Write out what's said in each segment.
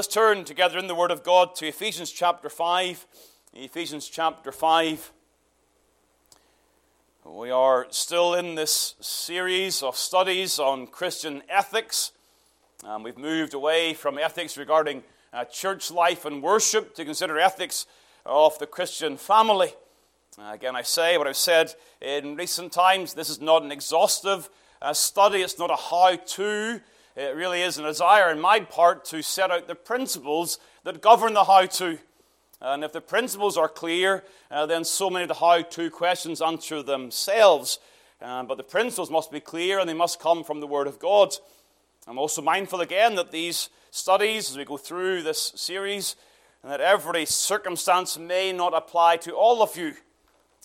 Let's turn together in the Word of God to Ephesians chapter 5. Ephesians chapter 5. We are still in this series of studies on Christian ethics. Um, we've moved away from ethics regarding uh, church life and worship to consider ethics of the Christian family. Uh, again, I say what I've said in recent times this is not an exhaustive uh, study, it's not a how to. It really is a desire on my part to set out the principles that govern the how to. And if the principles are clear, uh, then so many of the how to questions answer themselves. Um, but the principles must be clear and they must come from the Word of God. I'm also mindful again that these studies, as we go through this series, and that every circumstance may not apply to all of you.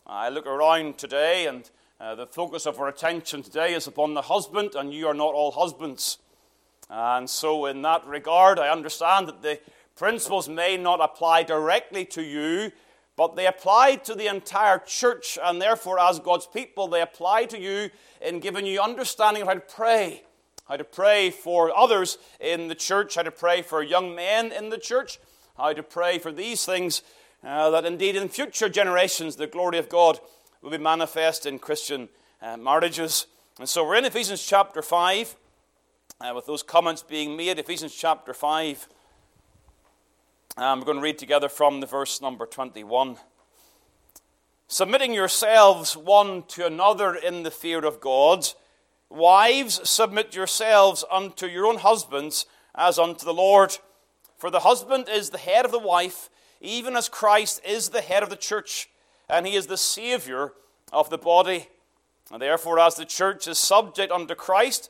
I look around today, and uh, the focus of our attention today is upon the husband, and you are not all husbands. And so, in that regard, I understand that the principles may not apply directly to you, but they apply to the entire church, and therefore, as God's people, they apply to you in giving you understanding of how to pray, how to pray for others in the church, how to pray for young men in the church, how to pray for these things, uh, that indeed in future generations the glory of God will be manifest in Christian uh, marriages. And so, we're in Ephesians chapter 5 uh, with those comments being made, Ephesians chapter 5. Um, we're going to read together from the verse number 21. Submitting yourselves one to another in the fear of God. Wives, submit yourselves unto your own husbands as unto the Lord. For the husband is the head of the wife, even as Christ is the head of the church, and he is the Savior of the body. And therefore, as the church is subject unto Christ,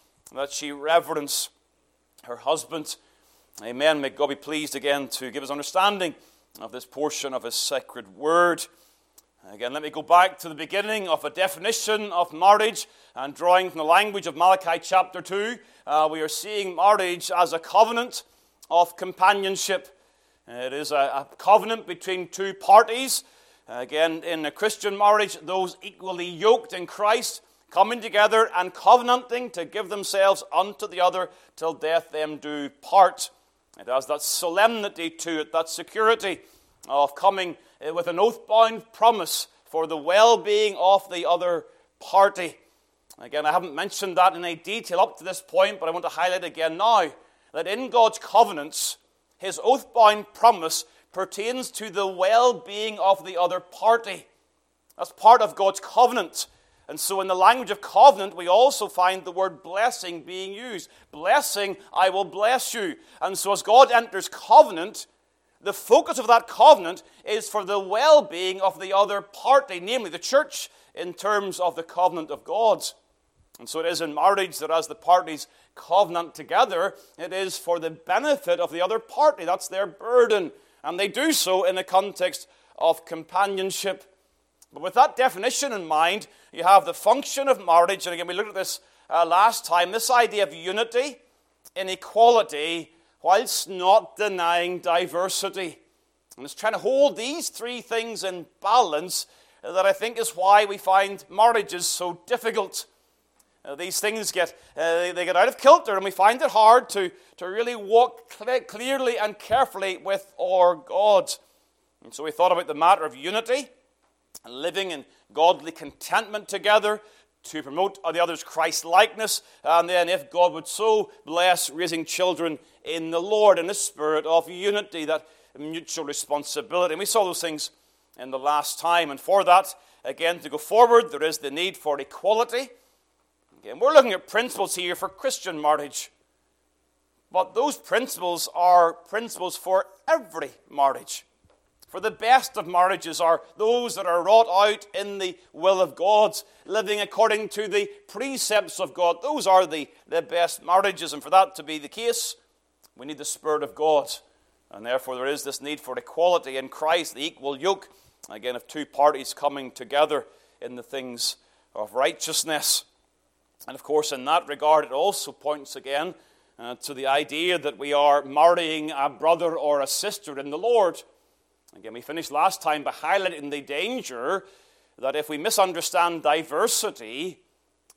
that she reverence her husband. Amen. May God be pleased again to give us understanding of this portion of His sacred word. Again, let me go back to the beginning of a definition of marriage and drawing from the language of Malachi chapter 2. Uh, we are seeing marriage as a covenant of companionship. It is a, a covenant between two parties. Again, in a Christian marriage, those equally yoked in Christ coming together and covenanting to give themselves unto the other till death them do part. It has that solemnity to it, that security of coming eh, with an oath bound promise for the well being of the other party. Again, I haven't mentioned that in any detail up to this point, but I want to highlight again now that in God's covenants, his oath bound promise pertains to the well being of the other party. That's part of God's covenant. And so, in the language of covenant, we also find the word blessing being used. Blessing, I will bless you. And so, as God enters covenant, the focus of that covenant is for the well being of the other party, namely the church, in terms of the covenant of God. And so, it is in marriage that as the parties covenant together, it is for the benefit of the other party. That's their burden. And they do so in the context of companionship. But with that definition in mind, you have the function of marriage. And again, we looked at this uh, last time this idea of unity, inequality, whilst not denying diversity. And it's trying to hold these three things in balance that I think is why we find marriages so difficult. Uh, these things get, uh, they get out of kilter, and we find it hard to, to really walk cl- clearly and carefully with our God. And so we thought about the matter of unity living in godly contentment together, to promote the other's Christ likeness, and then, if God would so bless, raising children in the Lord in a spirit of unity, that mutual responsibility. And we saw those things in the last time. And for that, again, to go forward, there is the need for equality. Again, we're looking at principles here for Christian marriage. But those principles are principles for every marriage. For the best of marriages are those that are wrought out in the will of God, living according to the precepts of God. Those are the, the best marriages. And for that to be the case, we need the Spirit of God. And therefore, there is this need for equality in Christ, the equal yoke, again, of two parties coming together in the things of righteousness. And of course, in that regard, it also points again uh, to the idea that we are marrying a brother or a sister in the Lord. Again, we finished last time by highlighting the danger that if we misunderstand diversity,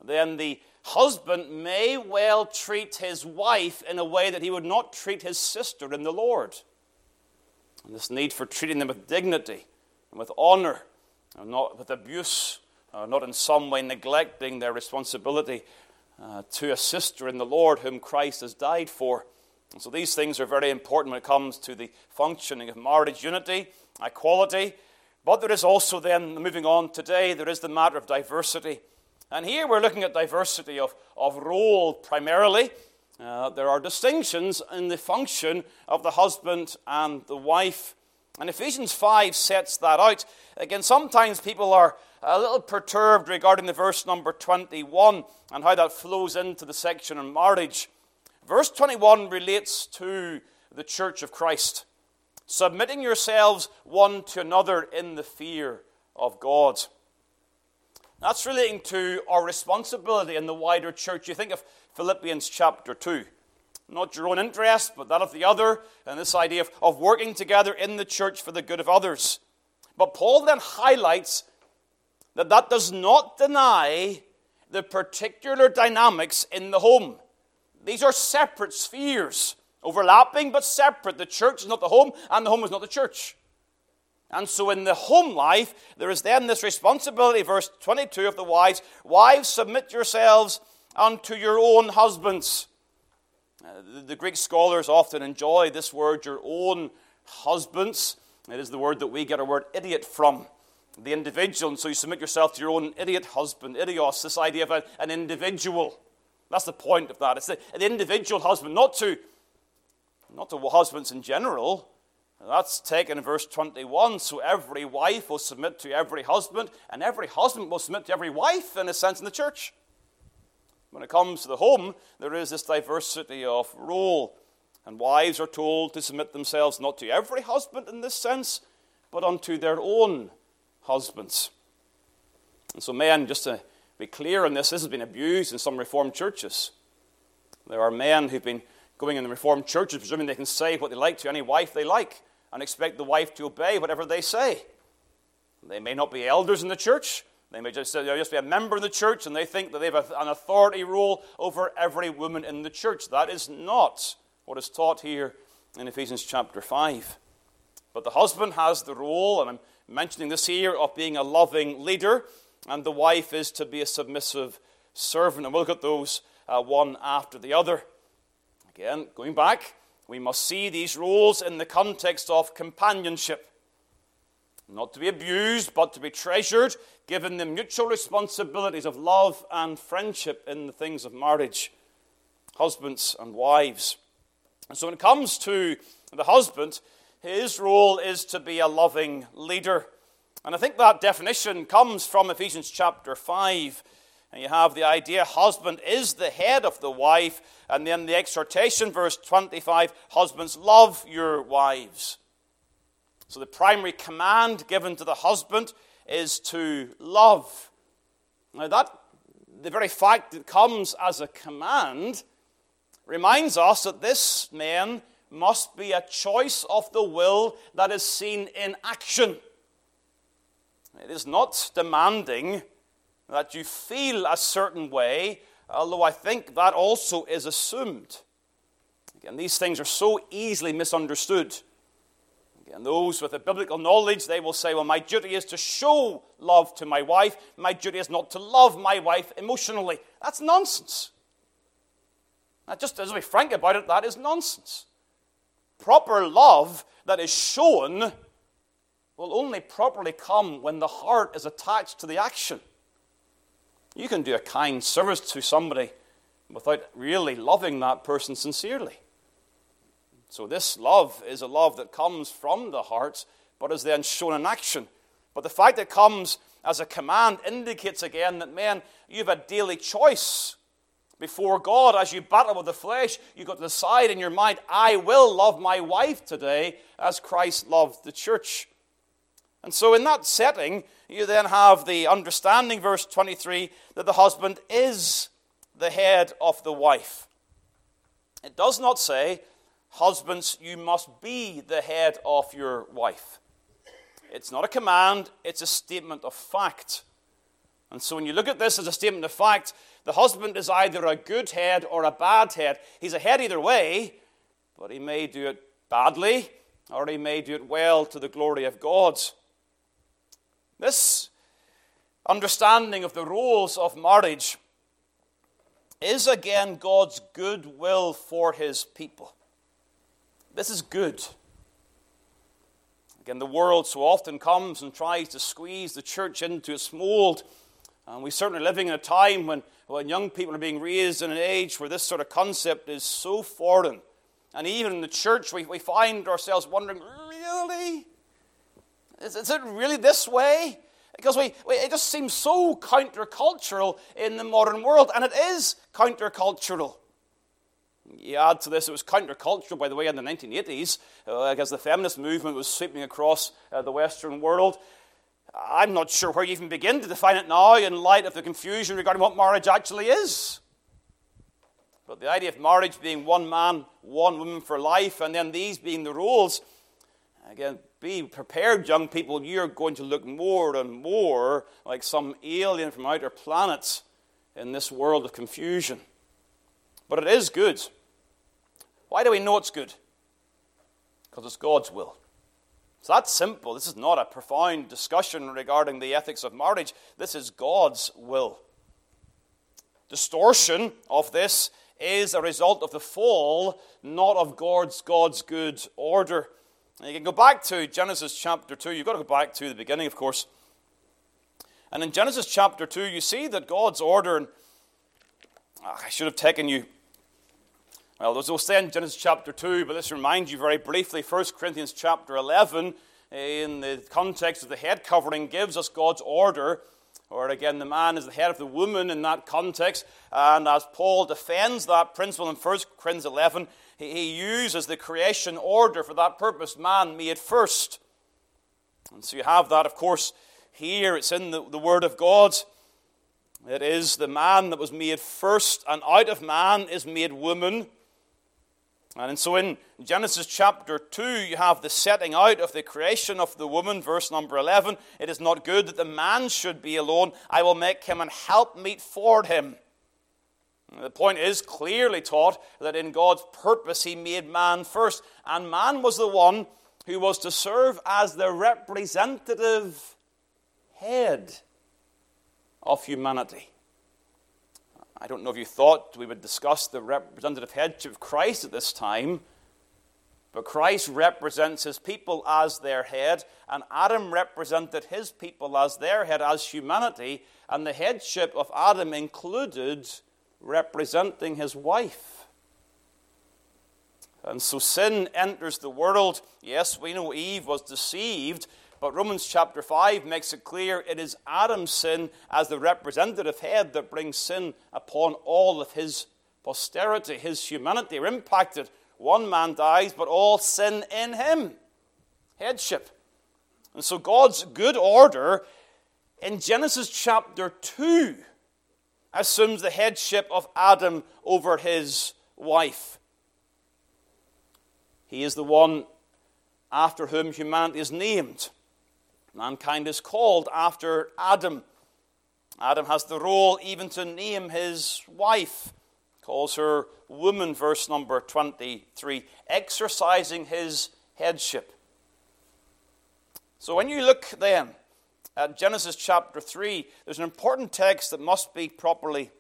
then the husband may well treat his wife in a way that he would not treat his sister in the Lord. And this need for treating them with dignity and with honor, and not with abuse, uh, not in some way neglecting their responsibility uh, to a sister in the Lord whom Christ has died for. And so these things are very important when it comes to the functioning of marriage unity, equality. But there is also then, moving on today, there is the matter of diversity. And here we're looking at diversity of, of role primarily. Uh, there are distinctions in the function of the husband and the wife. And Ephesians 5 sets that out. Again, sometimes people are a little perturbed regarding the verse number 21 and how that flows into the section on marriage. Verse 21 relates to the church of Christ, submitting yourselves one to another in the fear of God. That's relating to our responsibility in the wider church. You think of Philippians chapter 2. Not your own interest, but that of the other, and this idea of, of working together in the church for the good of others. But Paul then highlights that that does not deny the particular dynamics in the home. These are separate spheres, overlapping but separate. The church is not the home, and the home is not the church. And so, in the home life, there is then this responsibility, verse 22 of the wives Wives, submit yourselves unto your own husbands. Uh, the, Greek scholars often enjoy this word, your own husbands. It is the word that we get our word idiot from the individual, and so you submit yourself to your own idiot husband, idios, this idea of an individual. That's the point of that. It's the, the individual husband, not to, not to husbands in general. That's taken in verse 21. So every wife will submit to every husband, and every husband will submit to every wife, in a sense, in the church. When it comes to the home, there is this diversity of role. And wives are told to submit themselves not to every husband in this sense, but unto their own husbands. And so, men, just to be clear on this, this has been abused in some Reformed churches. There are men who've been going in the Reformed churches, presuming they can say what they like to any wife they like and expect the wife to obey whatever they say. They may not be elders in the church. They may just, just be a member of the church and they think that they have an authority role over every woman in the church. That is not what is taught here in Ephesians chapter 5. But the husband has the role, and I'm mentioning this here, of being a loving leader, and the wife is to be a submissive servant. And we'll look at those uh, one after the other. Again, going back, we must see these roles in the context of companionship. Not to be abused, but to be treasured, given the mutual responsibilities of love and friendship in the things of marriage, husbands and wives. And so when it comes to the husband, his role is to be a loving leader. And I think that definition comes from Ephesians chapter 5. And you have the idea husband is the head of the wife. And then the exhortation, verse 25 husbands, love your wives. So the primary command given to the husband is to love. Now, that, the very fact that comes as a command, reminds us that this man must be a choice of the will that is seen in action. It is not demanding that you feel a certain way, although I think that also is assumed. Again, these things are so easily misunderstood. And those with a biblical knowledge, they will say, well, my duty is to show love to my wife. My duty is not to love my wife emotionally. That's nonsense. Now, just as we frank about it, that is nonsense. Proper love that is shown will only properly come when the heart is attached to the action. You can do a kind service to somebody without really loving that person sincerely. So, this love is a love that comes from the heart, but is then shown in action. But the fact that it comes as a command indicates again that, man, you have a daily choice before God as you battle with the flesh. You've got to decide in your mind, I will love my wife today as Christ loved the church. And so, in that setting, you then have the understanding, verse 23, that the husband is the head of the wife. It does not say Husbands, you must be the head of your wife. It's not a command, it's a statement of fact. And so when you look at this as a statement of fact, the husband is either a good head or a bad head. He's a head either way, but he may do it badly or he may do it well to the glory of God. This understanding of the roles of marriage is again God's good will for his people. This is good. Again, the world so often comes and tries to squeeze the church into its mold. And we're certainly living in a time when, when young people are being raised in an age where this sort of concept is so foreign. And even in the church, we, we find ourselves wondering, really? Is, is it really this way? Because we, we, it just seems so countercultural in the modern world, and it is countercultural. You add to this, it was countercultural, by the way, in the 1980s, uh, as the feminist movement was sweeping across uh, the Western world. I'm not sure where you even begin to define it now in light of the confusion regarding what marriage actually is. But the idea of marriage being one man, one woman for life, and then these being the rules, again, be prepared, young people, you're going to look more and more like some alien from outer planets in this world of confusion. But it is good. Why do we know it's good? Because it's God's will. It's that simple. This is not a profound discussion regarding the ethics of marriage. This is God's will. Distortion of this is a result of the fall, not of God's, God's good order. You can go back to Genesis chapter 2. You've got to go back to the beginning, of course. And in Genesis chapter 2, you see that God's order, and ah, I should have taken you well, there's no say in Genesis chapter 2, but let's remind you very briefly 1 Corinthians chapter 11, in the context of the head covering, gives us God's order. Or again, the man is the head of the woman in that context. And as Paul defends that principle in 1 Corinthians 11, he uses the creation order for that purpose man made first. And so you have that, of course, here. It's in the, the Word of God. It is the man that was made first, and out of man is made woman. And so in Genesis chapter 2, you have the setting out of the creation of the woman, verse number 11. It is not good that the man should be alone. I will make him an helpmeet for him. The point is clearly taught that in God's purpose, he made man first. And man was the one who was to serve as the representative head of humanity. I don't know if you thought we would discuss the representative headship of Christ at this time, but Christ represents his people as their head, and Adam represented his people as their head, as humanity, and the headship of Adam included representing his wife. And so sin enters the world. Yes, we know Eve was deceived, but Romans chapter 5 makes it clear it is Adam's sin as the representative head that brings sin upon all of his posterity. His humanity are impacted. One man dies, but all sin in him. Headship. And so God's good order in Genesis chapter 2 assumes the headship of Adam over his wife. He is the one after whom humanity is named. Mankind is called after Adam. Adam has the role even to name his wife. Calls her woman, verse number 23, exercising his headship. So when you look then at Genesis chapter 3, there's an important text that must be properly,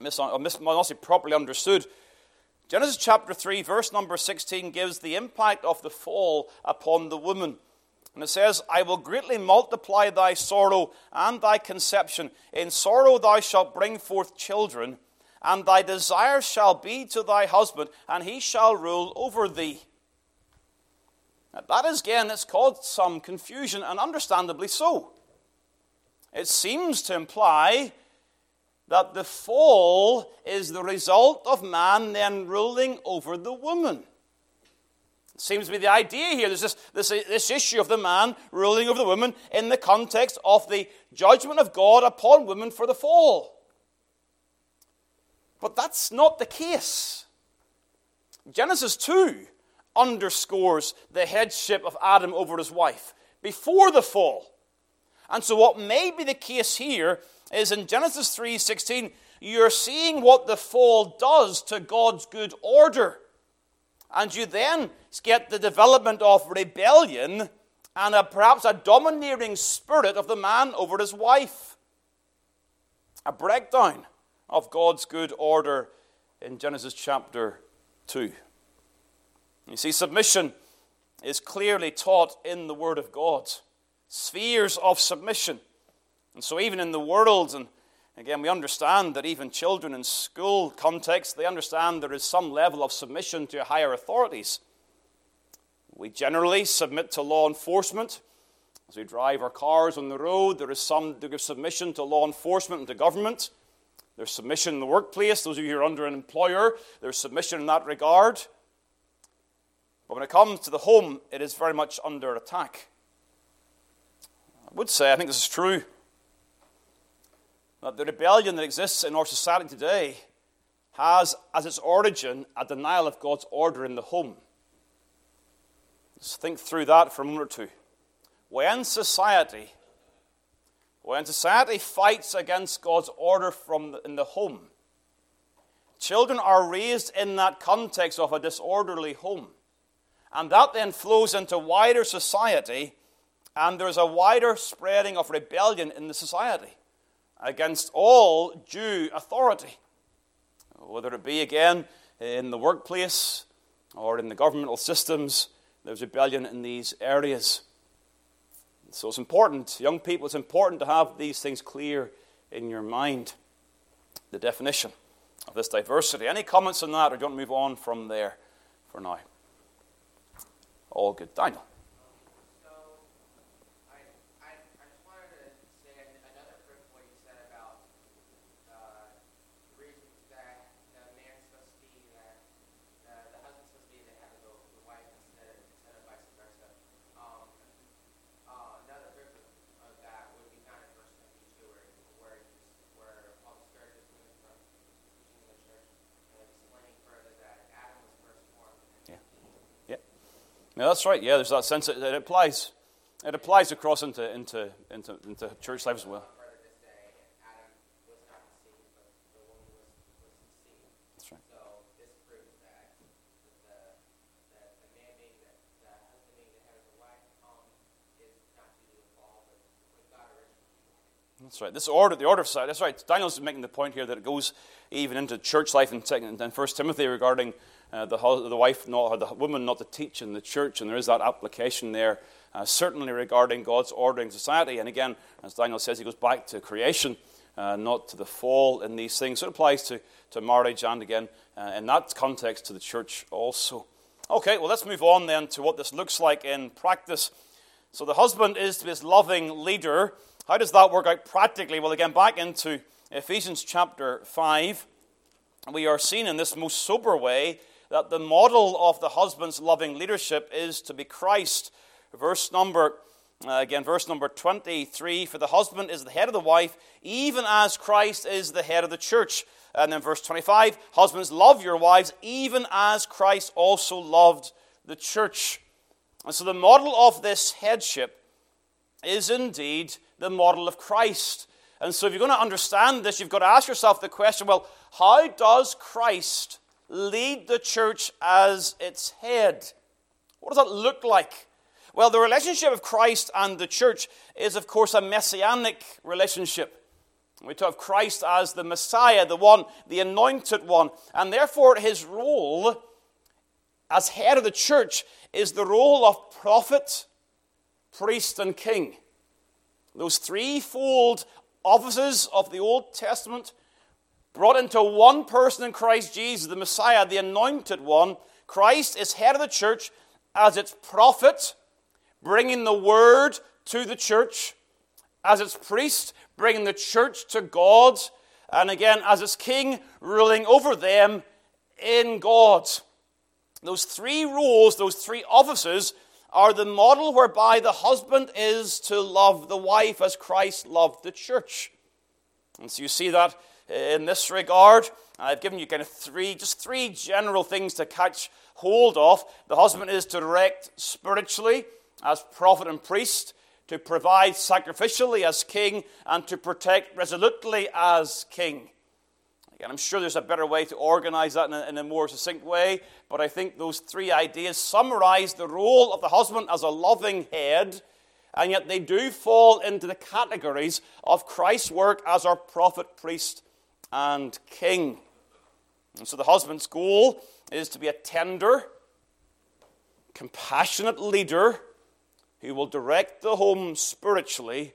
uh, must be properly understood. Genesis chapter 3, verse number 16, gives the impact of the fall upon the woman. And it says, I will greatly multiply thy sorrow and thy conception. In sorrow thou shalt bring forth children, and thy desire shall be to thy husband, and he shall rule over thee. That is, again, it's caused some confusion, and understandably so. It seems to imply that the fall is the result of man then ruling over the woman. It seems to be the idea here. There's this, this, this issue of the man ruling over the woman in the context of the judgment of God upon women for the fall. But that's not the case. Genesis 2 underscores the headship of Adam over his wife before the fall. And so what may be the case here is in Genesis 3:16 you're seeing what the fall does to God's good order. And you then get the development of rebellion and a, perhaps a domineering spirit of the man over his wife. A breakdown of God's good order in Genesis chapter 2. You see, submission is clearly taught in the Word of God. Spheres of submission. And so, even in the world, and again, we understand that even children in school context, they understand there is some level of submission to higher authorities. We generally submit to law enforcement. As we drive our cars on the road, there is some degree of submission to law enforcement and to government. There's submission in the workplace. Those of you who are under an employer, there's submission in that regard. But when it comes to the home, it is very much under attack. I would say, I think this is true, that the rebellion that exists in our society today has as its origin a denial of God's order in the home. Let's think through that for a moment or two. When society, when society fights against God's order from the, in the home, children are raised in that context of a disorderly home. And that then flows into wider society, and there's a wider spreading of rebellion in the society against all due authority. Whether it be again in the workplace or in the governmental systems, there's rebellion in these areas. So it's important, young people, it's important to have these things clear in your mind. The definition of this diversity. Any comments on that, or do you want to move on from there for now? All good. Daniel. Yeah, that's right. Yeah, there's that sense that it applies. It applies across into, into, into, into church life as well. That's right. This order, the order side. That's right. Daniel's making the point here that it goes even into church life in, in First Timothy regarding uh, the, the wife not, or the woman not to teach in the church, and there is that application there, uh, certainly regarding God's ordering society. And again, as Daniel says, he goes back to creation, uh, not to the fall in these things. So it applies to, to marriage and again, uh, in that context, to the church also. Okay, well, let's move on then to what this looks like in practice. So the husband is to be his loving leader. How does that work out practically? Well, again, back into Ephesians chapter 5. We are seen in this most sober way that the model of the husband's loving leadership is to be Christ. Verse number, uh, again, verse number 23 For the husband is the head of the wife, even as Christ is the head of the church. And then verse 25 Husbands, love your wives, even as Christ also loved the church. And so the model of this headship is indeed the model of Christ. And so if you're going to understand this, you've got to ask yourself the question well, how does Christ lead the church as its head. What does that look like? Well, the relationship of Christ and the church is, of course, a messianic relationship. We talk of Christ as the Messiah, the one, the anointed one. And therefore, his role as head of the church is the role of prophet, priest, and king. Those threefold offices of the Old Testament brought into one person in Christ Jesus, the Messiah, the anointed one. Christ is head of the church as its prophet, bringing the word to the church, as its priest, bringing the church to God, and again, as its king, ruling over them in God. Those three roles, those three offices, are the model whereby the husband is to love the wife as Christ loved the church. And so you see that uh, in this regard. I've given you kind of three, just three general things to catch hold of. The husband is to direct spiritually as prophet and priest, to provide sacrificially as king, and to protect resolutely as king. Again, I'm sure there's a better way to organize that in a, in a, more succinct way, but I think those three ideas summarize the role of the husband as a loving head, and yet they do fall into the categories of Christ's work as our prophet, priest, and king. And so the husband's goal is to be a tender, compassionate leader who will direct the home spiritually,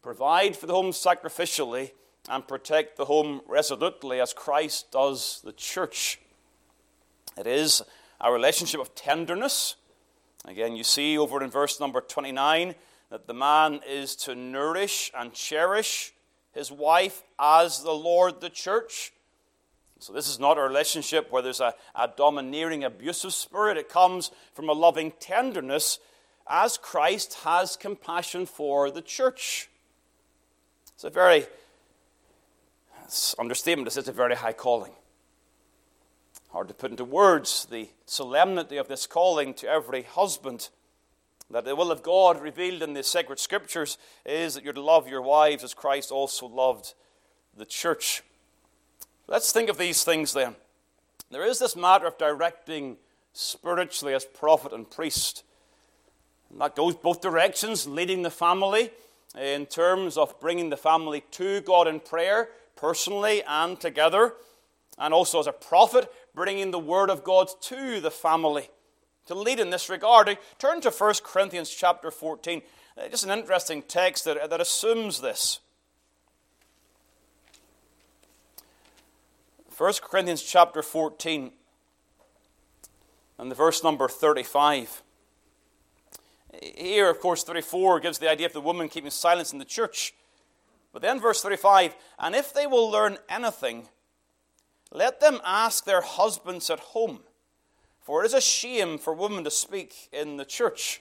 provide for the home sacrificially, and protect the home resolutely as Christ does the church. It is a relationship of tenderness. Again, you see over in verse number 29 that the man is to nourish and cherish his wife as the Lord the church. So, this is not a relationship where there's a, a domineering, abusive spirit. It comes from a loving tenderness as Christ has compassion for the church. It's a very understatement. This is a very high calling. Hard to put into words the solemnity of this calling to every husband. That the will of God revealed in the sacred scriptures is that you're to love your wives as Christ also loved the church. Let's think of these things then. There is this matter of directing spiritually as prophet and priest. And that goes both directions, leading the family in terms of bringing the family to God in prayer personally and together, and also as a prophet, bringing the word of God to the family. To lead in this regard, turn to 1 Corinthians chapter 14. Uh, just an interesting text that, that assumes this. 1 Corinthians chapter 14 and the verse number 35. Here, of course, 34 gives the idea of the woman keeping silence in the church. But then, verse 35 And if they will learn anything, let them ask their husbands at home, for it is a shame for women to speak in the church.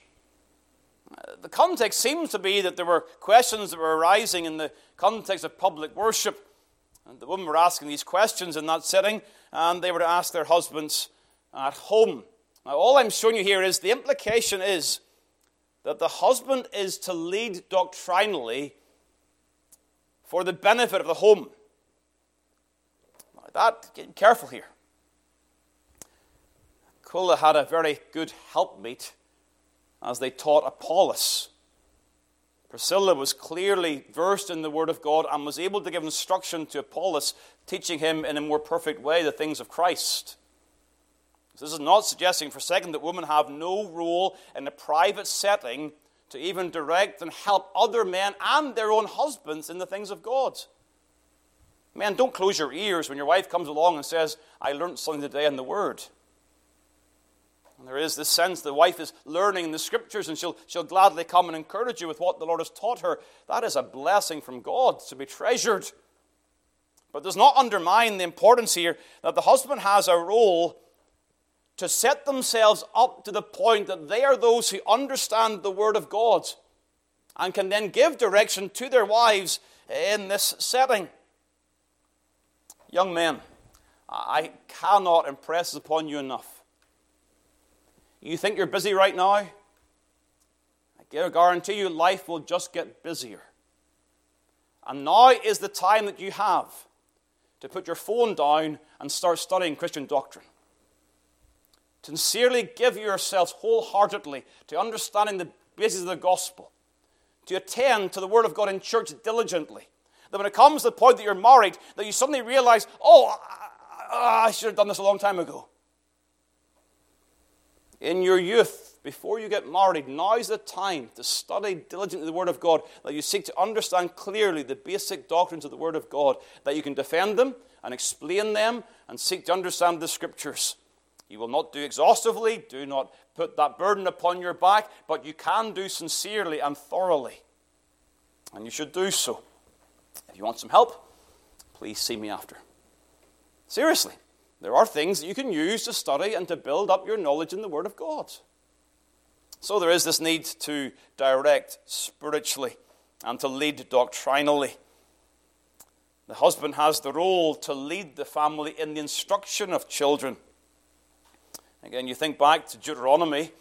The context seems to be that there were questions that were arising in the context of public worship. And the women were asking these questions in that setting, and they were to ask their husbands at home. Now, all I'm showing you here is the implication is that the husband is to lead doctrinally for the benefit of the home. That, get careful here. Aquila had a very good helpmeet as they taught Apollos. Priscilla was clearly versed in the Word of God and was able to give instruction to Apollos, teaching him in a more perfect way the things of Christ. This is not suggesting for a second that women have no role in a private setting to even direct and help other men and their own husbands in the things of God. Men, don't close your ears when your wife comes along and says, I learned something today in the Word. And there is this sense the wife is learning the Scriptures and she'll, she'll gladly come and encourage you with what the Lord has taught her. That is a blessing from God to be treasured. But does not undermine the importance here that the husband has a role to set themselves up to the point that they are those who understand the Word of God and can then give direction to their wives in this setting. Young men, I cannot impress upon you enough. You think you're busy right now? I guarantee you life will just get busier. And now is the time that you have to put your phone down and start studying Christian doctrine. Sincerely give yourselves wholeheartedly to understanding the basis of the gospel, to attend to the Word of God in church diligently, that when it comes to the point that you're married, that you suddenly realize, oh, I, I should have done this a long time ago. In your youth, before you get married, now is the time to study diligently the Word of God, that you seek to understand clearly the basic doctrines of the Word of God, that you can defend them and explain them and seek to understand the Scriptures. You will not do exhaustively, do not put that burden upon your back, but you can do sincerely and thoroughly. And you should do so. If you want some help, please see me after. Seriously, there are things that you can use to study and to build up your knowledge in the Word of God. So there is this need to direct spiritually and to lead doctrinally. The husband has the role to lead the family in the instruction of children. Again, you think back to Deuteronomy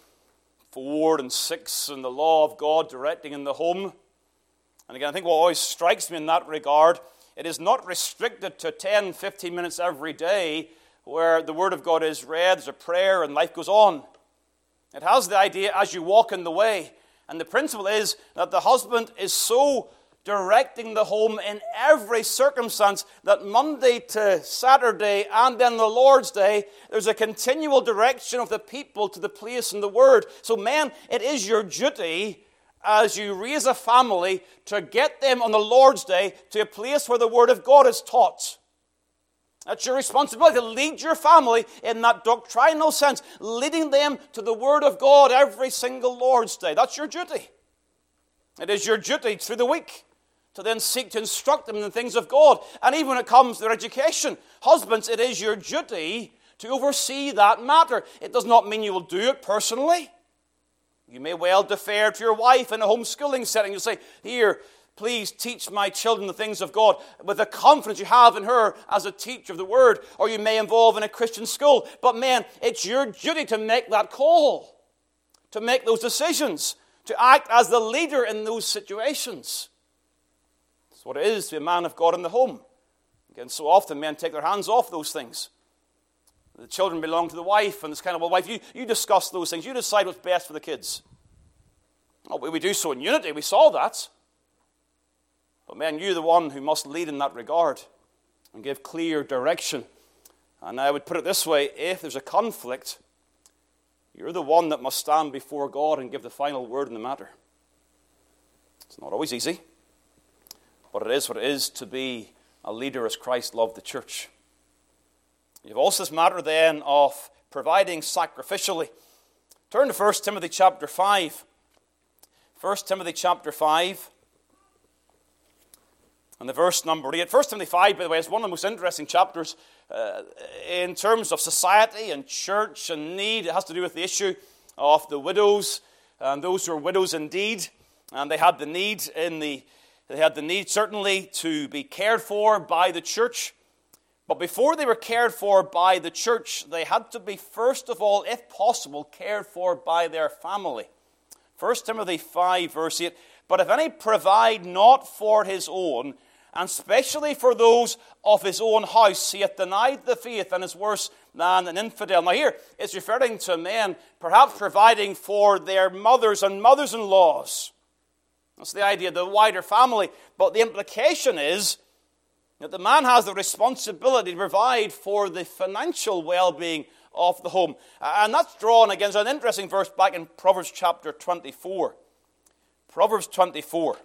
4 and 6 and the law of God directing in the home. And again, I think what always strikes me in that regard, it is not restricted to 10, 15 minutes every day where the Word of God is read, there's a prayer, and life goes on. It has the idea as you walk in the way. And the principle is that the husband is so directing the home in every circumstance that Monday to Saturday and then the Lord's Day, there's a continual direction of the people to the place in the Word. So, men, it is your duty as you raise a family to get them on the Lord's Day to a place where the Word of God is taught. That's your responsibility to lead your family in that doctrinal sense, leading them to the Word of God every single Lord's Day. That's your duty. It is your duty through the week to then seek to instruct them in the things of God. And even when it comes to their education, husbands, it is your duty to oversee that matter. It does not mean you will do it personally. You may well defer to your wife in a homeschooling setting. You say, Here, please teach my children the things of God with the confidence you have in her as a teacher of the word. Or you may involve in a Christian school. But man, it's your duty to make that call, to make those decisions, to act as the leader in those situations. It's what it is to be a man of God in the home. Again, so often men take their hands off those things. The children belong to the wife, and it's kind of, well, wife, you, you discuss those things. You decide what's best for the kids. Oh, we do so in unity. We saw that. But man, you're the one who must lead in that regard and give clear direction. And I would put it this way if there's a conflict, you're the one that must stand before God and give the final word in the matter. It's not always easy. But it is what it is to be a leader as Christ loved the church. You've also this matter then of providing sacrificially. Turn to 1 Timothy chapter 5. 1 Timothy chapter 5. And the verse number 8. 1 Timothy 5, by the way, is one of the most interesting chapters uh, in terms of society and church and need. It has to do with the issue of the widows and those who are widows indeed. And they had the need in the they had the need, certainly, to be cared for by the church. But before they were cared for by the church, they had to be, first of all, if possible, cared for by their family. 1 Timothy 5, verse 8 But if any provide not for his own, and especially for those of his own house, he hath denied the faith and is worse than an infidel. Now, here it's referring to men perhaps providing for their mothers and mothers in laws that's the idea, of the wider family. But the implication is that the man has the responsibility to provide for the financial well being of the home. And that's drawn against an interesting verse back in Proverbs chapter 24. Proverbs 24.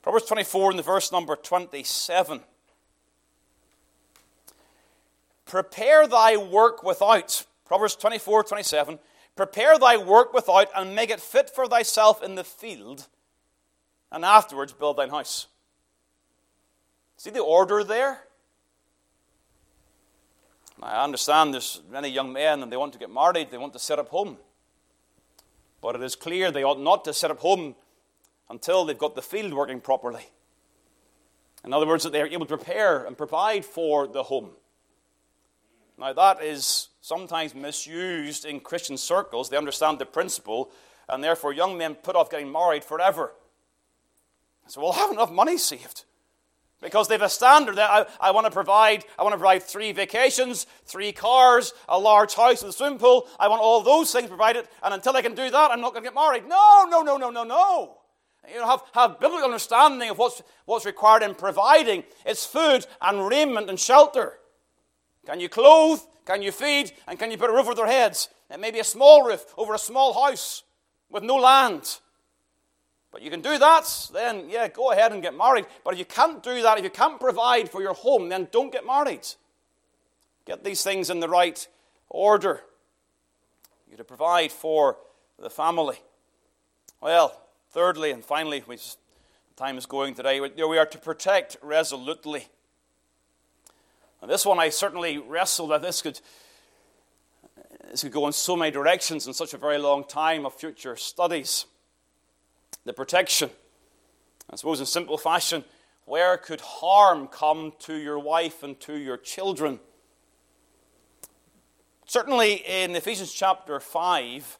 Proverbs 24 in the verse number 27. Prepare thy work without. Proverbs 24, 27. Prepare thy work without, and make it fit for thyself in the field, and afterwards build thine house. See the order there? I understand there's many young men and they want to get married, they want to set up home. But it is clear they ought not to set up home until they've got the field working properly. In other words, that they are able to prepare and provide for the home. Now, that is sometimes misused in Christian circles. They understand the principle, and therefore young men put off getting married forever. So we'll have enough money saved. because they have a standard that I, I want to provide. I want to provide three vacations, three cars, a large house with a swimming pool. I want all those things provided, and until I can do that, I'm not going to get married. No, no, no, no, no, no. You know, have, have biblical understanding of what's, what's required in providing. It's food and raiment and shelter. Can you clothe? Can you feed? And can you put a roof over their heads? It may be a small roof over a small house with no land. But you can do that, then yeah, go ahead and get married. But if you can't do that, if you can't provide for your home, then don't get married. Get these things in the right order. You to provide for the family. Well, thirdly and finally, we time is going today, we are to protect resolutely. And this one I certainly wrestled with. This could, this could go in so many directions in such a very long time of future studies. The protection. I suppose, in simple fashion, where could harm come to your wife and to your children? Certainly, in Ephesians chapter 5,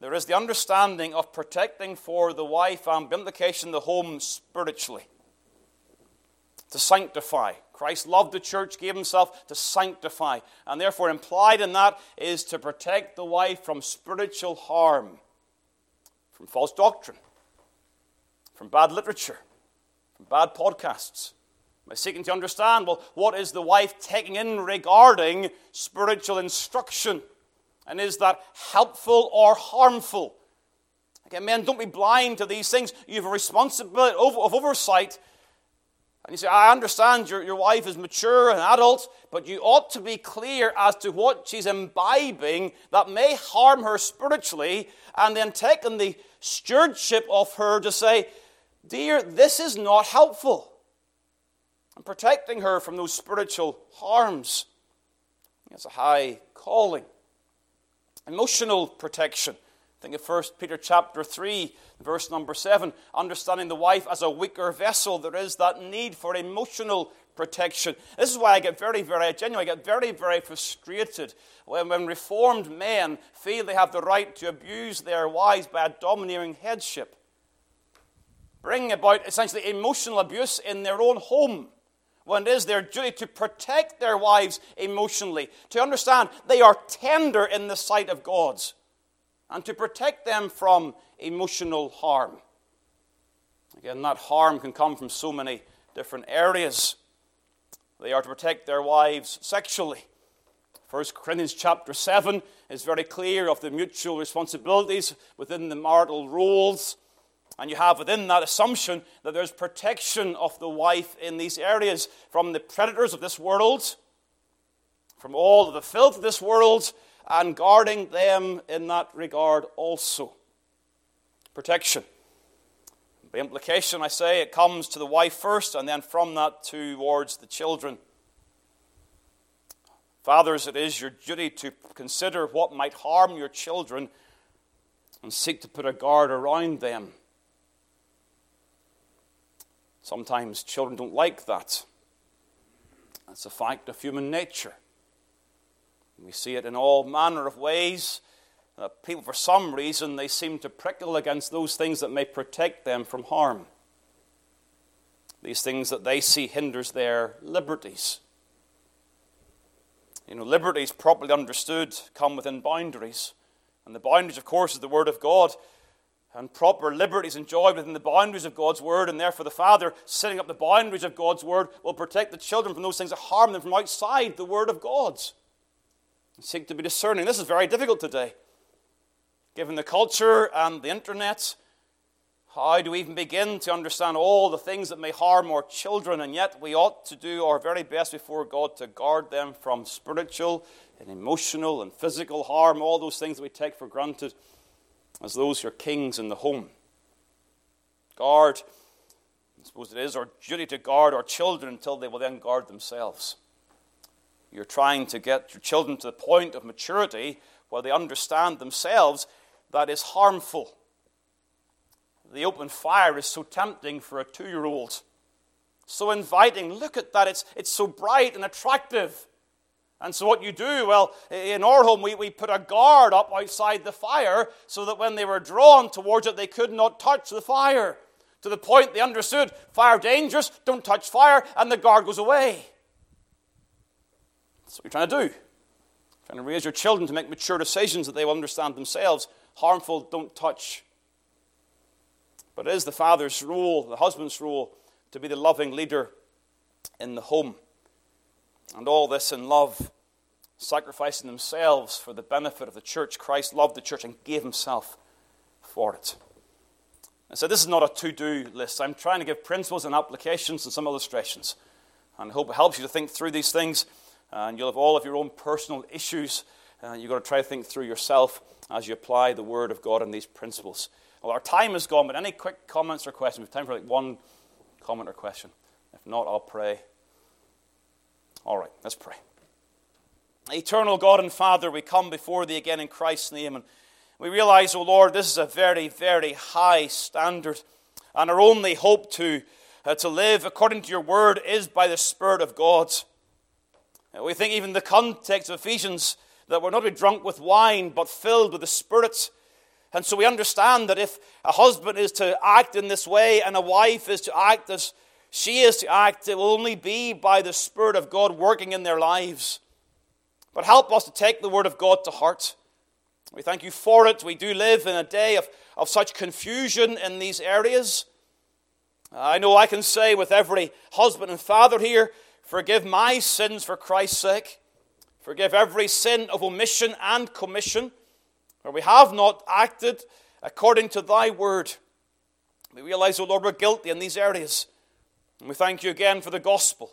there is the understanding of protecting for the wife and, by implication, the home spiritually. To sanctify. Christ loved the church, gave himself to sanctify. And therefore, implied in that is to protect the wife from spiritual harm, from false doctrine, from bad literature, from bad podcasts. By seeking to understand, well, what is the wife taking in regarding spiritual instruction? And is that helpful or harmful? Again, men, don't be blind to these things. You have a responsibility of oversight. And you say, I understand your, your wife is mature and adult, but you ought to be clear as to what she's imbibing that may harm her spiritually, and then taking the stewardship of her to say, Dear, this is not helpful. And protecting her from those spiritual harms. It's a high calling. Emotional protection. Think of 1 Peter chapter 3, verse number 7. Understanding the wife as a weaker vessel, there is that need for emotional protection. This is why I get very, very genuine. I get very, very frustrated when, when reformed men feel they have the right to abuse their wives by a domineering headship, bringing about essentially emotional abuse in their own home when it is their duty to protect their wives emotionally, to understand they are tender in the sight of God's, and to protect them from emotional harm. Again, that harm can come from so many different areas. They are to protect their wives sexually. 1 Corinthians chapter 7 is very clear of the mutual responsibilities within the marital roles. And you have within that assumption that there's protection of the wife in these areas from the predators of this world, from all of the filth of this world, and guarding them in that regard also. Protection. By implication, I say it comes to the wife first, and then from that towards the children. Fathers, it is your duty to consider what might harm your children and seek to put a guard around them. Sometimes children don't like that. That's a fact of human nature. We see it in all manner of ways. Uh, people, for some reason, they seem to prickle against those things that may protect them from harm. These things that they see hinders their liberties. You know, liberties, properly understood, come within boundaries. And the boundaries, of course, is the Word of God and proper liberties enjoyed within the boundaries of God's word, and therefore the father, setting up the boundaries of God's word, will protect the children from those things that harm them from outside the word of God. And seek to be discerning. This is very difficult today. Given the culture and the internet, how do we even begin to understand all the things that may harm our children? And yet we ought to do our very best before God to guard them from spiritual and emotional and physical harm, all those things that we take for granted as those who are kings in the home. Guard, I suppose it is our duty to guard our children until they will then guard themselves. You're trying to get your children to the point of maturity where they understand themselves that is harmful. The open fire is so tempting for a two year old, so inviting. Look at that, it's, it's so bright and attractive. And so, what you do, well, in our home, we, we put a guard up outside the fire so that when they were drawn towards it, they could not touch the fire. to the point they understood fire dangerous, don't touch fire, and the guard goes away. That's what you're trying to do. Trying to raise your children to make mature decisions that they will understand themselves. Harmful, don't touch. But it is the father's role, the husband's role, to be the loving leader in the home. And all this in love, sacrificing themselves for the benefit of the church. Christ loved the church and gave himself for it. And so this is not a to do list. I'm trying to give principles and applications and some illustrations. And I hope it helps you to think through these things. And you'll have all of your own personal issues. Uh, you've got to try to think through yourself as you apply the Word of God and these principles. Well, our time is gone, but any quick comments or questions? We have time for like one comment or question. If not, I'll pray. All right, let's pray. Eternal God and Father, we come before Thee again in Christ's name, and we realize, O oh Lord, this is a very, very high standard, and our only hope to, uh, to live according to Your Word is by the Spirit of God. We think even the context of Ephesians that we're not to be drunk with wine, but filled with the Spirit. And so we understand that if a husband is to act in this way and a wife is to act as she is to act, it will only be by the Spirit of God working in their lives. But help us to take the Word of God to heart. We thank you for it. We do live in a day of, of such confusion in these areas. I know I can say with every husband and father here, forgive my sins for Christ's sake. Forgive every sin of omission and commission where we have not acted according to thy word. We realize, O oh Lord, we're guilty in these areas. And we thank you again for the gospel.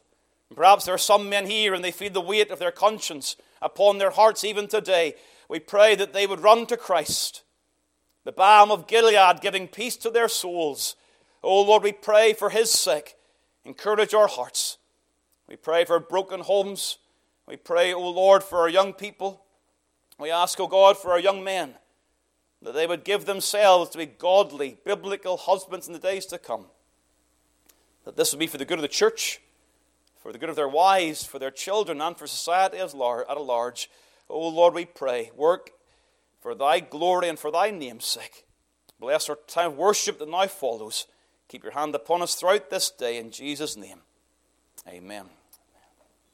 And perhaps there are some men here and they feel the weight of their conscience upon their hearts even today. We pray that they would run to Christ, the balm of Gilead, giving peace to their souls. Oh Lord, we pray for his sake. Encourage our hearts. We pray for broken homes. We pray, O Lord, for our young people. We ask, O God, for our young men that they would give themselves to be godly, biblical husbands in the days to come. That this would be for the good of the church, for the good of their wives, for their children, and for society as lar- at large. O Lord, we pray, work for thy glory and for thy name's sake. Bless our time of worship that now follows. Keep your hand upon us throughout this day in Jesus' name. Amen.